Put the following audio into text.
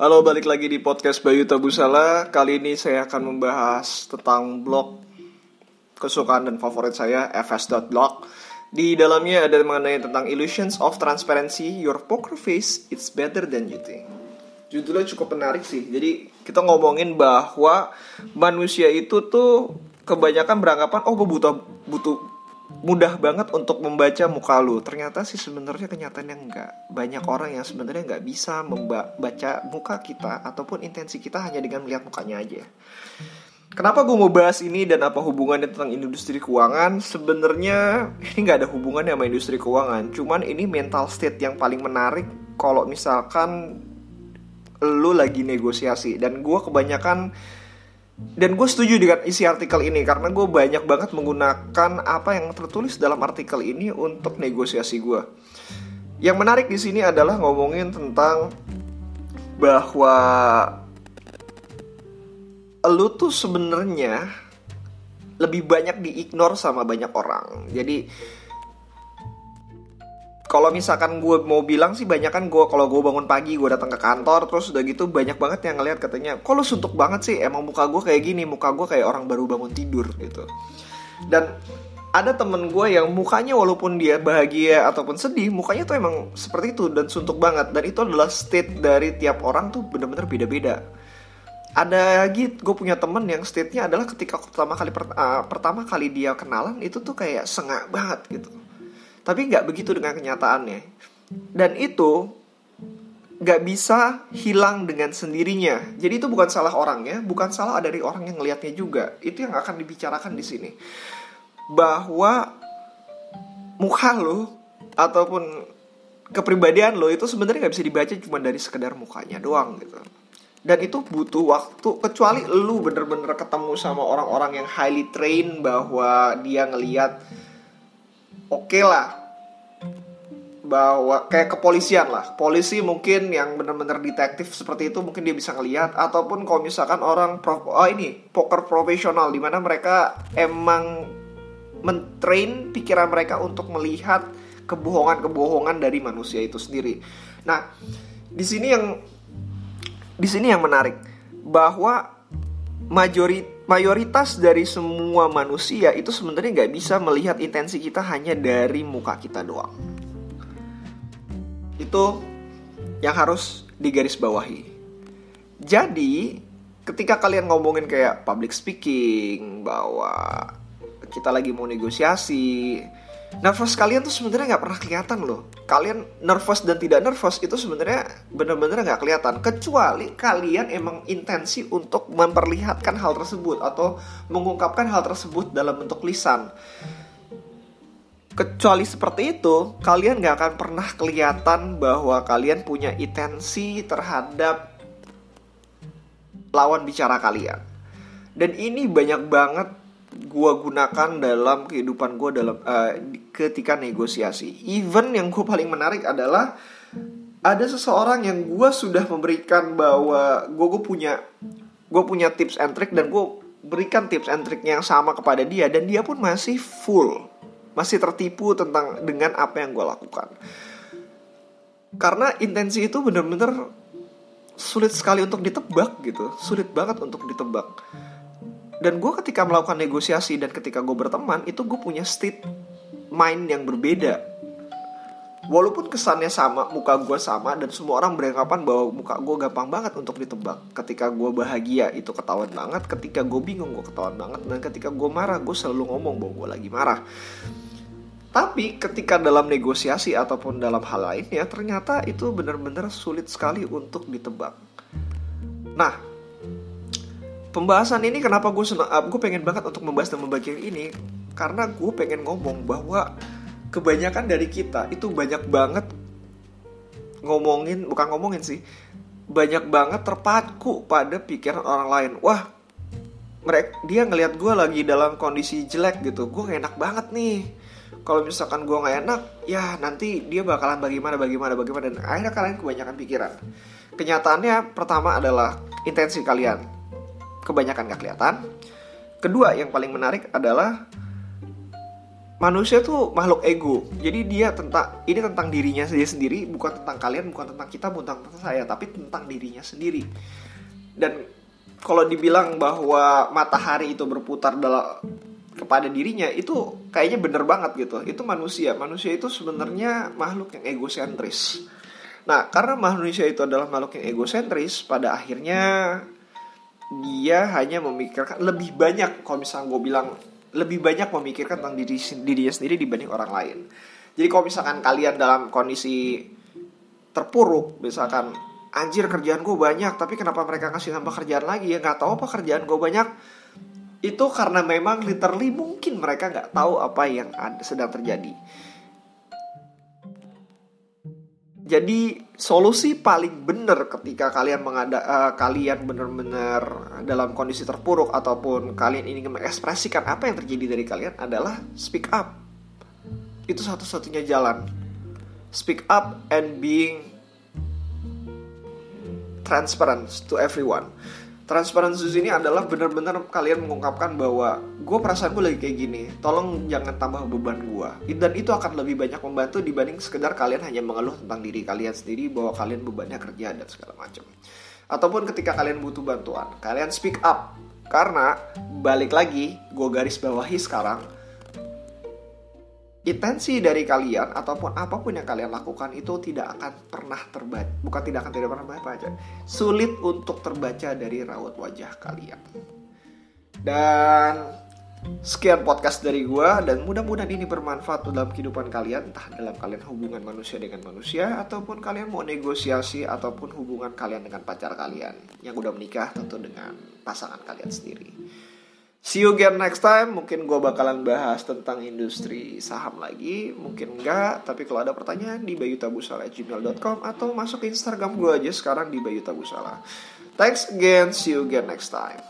Halo, balik lagi di podcast Bayu Tabusala. Kali ini saya akan membahas tentang blog kesukaan dan favorit saya, fs.blog. Di dalamnya ada mengenai tentang illusions of transparency, your poker face, it's better than you think. Judulnya cukup menarik sih. Jadi kita ngomongin bahwa manusia itu tuh kebanyakan beranggapan, oh butuh butuh mudah banget untuk membaca muka lu. Ternyata sih sebenarnya kenyataannya enggak. Banyak orang yang sebenarnya nggak bisa membaca muka kita ataupun intensi kita hanya dengan melihat mukanya aja. Kenapa gue mau bahas ini dan apa hubungannya tentang industri keuangan? Sebenarnya ini nggak ada hubungannya sama industri keuangan. Cuman ini mental state yang paling menarik kalau misalkan lu lagi negosiasi. Dan gue kebanyakan dan gue setuju dengan isi artikel ini karena gue banyak banget menggunakan apa yang tertulis dalam artikel ini untuk negosiasi gue. Yang menarik di sini adalah ngomongin tentang bahwa lu tuh sebenarnya lebih banyak diignore sama banyak orang. Jadi kalau misalkan gue mau bilang sih banyak kan gue kalau gue bangun pagi gue datang ke kantor terus udah gitu banyak banget yang ngeliat katanya kok lu suntuk banget sih? Emang muka gue kayak gini muka gue kayak orang baru bangun tidur gitu. Dan ada temen gue yang mukanya walaupun dia bahagia ataupun sedih mukanya tuh emang seperti itu dan suntuk banget. Dan itu adalah state dari tiap orang tuh bener-bener beda-beda. Ada lagi gue punya temen yang state-nya adalah ketika pertama kali uh, pertama kali dia kenalan itu tuh kayak sengak banget gitu tapi nggak begitu dengan kenyataannya. Dan itu nggak bisa hilang dengan sendirinya. Jadi itu bukan salah orangnya, bukan salah dari orang yang ngelihatnya juga. Itu yang akan dibicarakan di sini. Bahwa muka lo ataupun kepribadian lo itu sebenarnya nggak bisa dibaca cuma dari sekedar mukanya doang gitu. Dan itu butuh waktu kecuali lu bener-bener ketemu sama orang-orang yang highly trained bahwa dia ngeliat oke okay lah bahwa kayak kepolisian lah polisi mungkin yang benar-benar detektif seperti itu mungkin dia bisa ngelihat ataupun kalau misalkan orang pro, oh ini poker profesional di mana mereka emang mentrain pikiran mereka untuk melihat kebohongan-kebohongan dari manusia itu sendiri. Nah, di sini yang di sini yang menarik bahwa majorit mayoritas dari semua manusia itu sebenarnya nggak bisa melihat intensi kita hanya dari muka kita doang. Itu yang harus digarisbawahi. Jadi, ketika kalian ngomongin kayak public speaking, bahwa kita lagi mau negosiasi, nervous kalian tuh sebenarnya nggak pernah kelihatan loh. Kalian nervous dan tidak nervous itu sebenarnya bener-bener nggak kelihatan. Kecuali kalian emang intensi untuk memperlihatkan hal tersebut atau mengungkapkan hal tersebut dalam bentuk lisan. Kecuali seperti itu, kalian nggak akan pernah kelihatan bahwa kalian punya intensi terhadap lawan bicara kalian. Dan ini banyak banget gue gunakan dalam kehidupan gue dalam uh, ketika negosiasi. Even yang gue paling menarik adalah ada seseorang yang gue sudah memberikan bahwa gue gue punya gue punya tips and trick dan gue berikan tips and trick yang sama kepada dia dan dia pun masih full masih tertipu tentang dengan apa yang gue lakukan. Karena intensi itu bener-bener sulit sekali untuk ditebak gitu sulit banget untuk ditebak. Dan gue ketika melakukan negosiasi dan ketika gue berteman itu gue punya state mind yang berbeda walaupun kesannya sama muka gue sama dan semua orang beranggapan bahwa muka gue gampang banget untuk ditebak. Ketika gue bahagia itu ketahuan banget. Ketika gue bingung gue ketahuan banget. Dan ketika gue marah gue selalu ngomong bahwa gue lagi marah. Tapi ketika dalam negosiasi ataupun dalam hal lainnya ternyata itu benar-benar sulit sekali untuk ditebak. Nah pembahasan ini kenapa gue senang gue pengen banget untuk membahas dan membagi ini karena gue pengen ngomong bahwa kebanyakan dari kita itu banyak banget ngomongin bukan ngomongin sih banyak banget terpaku pada pikiran orang lain. Wah mereka dia ngelihat gue lagi dalam kondisi jelek gitu gue gak enak banget nih. Kalau misalkan gue gak enak ya nanti dia bakalan bagaimana bagaimana bagaimana. Dan akhirnya kalian kebanyakan pikiran. Kenyataannya pertama adalah intensi kalian. Kebanyakan gak kelihatan. Kedua yang paling menarik adalah manusia tuh makhluk ego. Jadi dia tentang ini tentang dirinya sendiri sendiri, bukan tentang kalian, bukan tentang kita, bukan tentang saya, tapi tentang dirinya sendiri. Dan kalau dibilang bahwa matahari itu berputar dalam kepada dirinya itu kayaknya bener banget gitu. Itu manusia. Manusia itu sebenarnya makhluk yang egosentris. Nah, karena manusia itu adalah makhluk yang egosentris, pada akhirnya dia hanya memikirkan lebih banyak kalau misalnya gue bilang lebih banyak memikirkan tentang diri dirinya sendiri dibanding orang lain. Jadi kalau misalkan kalian dalam kondisi terpuruk, misalkan anjir kerjaan gue banyak, tapi kenapa mereka kasih nambah kerjaan lagi ya nggak tahu apa kerjaan gue banyak. Itu karena memang literally mungkin mereka nggak tahu apa yang ada, sedang terjadi. Jadi solusi paling benar ketika kalian mengada uh, kalian benar-benar dalam kondisi terpuruk ataupun kalian ingin mengekspresikan apa yang terjadi dari kalian adalah speak up. Itu satu-satunya jalan. Speak up and being transparent to everyone transparansi ini adalah benar-benar kalian mengungkapkan bahwa gue perasaan gue lagi kayak gini tolong jangan tambah beban gue dan itu akan lebih banyak membantu dibanding sekedar kalian hanya mengeluh tentang diri kalian sendiri bahwa kalian bebannya kerja dan segala macam. Ataupun ketika kalian butuh bantuan kalian speak up. Karena balik lagi gue garis bawahi sekarang intensi dari kalian ataupun apa pun yang kalian lakukan itu tidak akan pernah terbaca bukan tidak akan tidak pernah terbaca. Sulit untuk terbaca dari raut wajah kalian. Dan sekian podcast dari gue dan mudah-mudahan ini bermanfaat dalam kehidupan kalian entah dalam kalian hubungan manusia dengan manusia ataupun kalian mau negosiasi ataupun hubungan kalian dengan pacar kalian yang udah menikah tentu dengan pasangan kalian sendiri See you again next time. Mungkin gue bakalan bahas tentang industri saham lagi. Mungkin enggak. Tapi kalau ada pertanyaan di bayutabusala.gmail.com atau masuk Instagram gue aja sekarang di bayutabusala. Thanks again. See you again next time.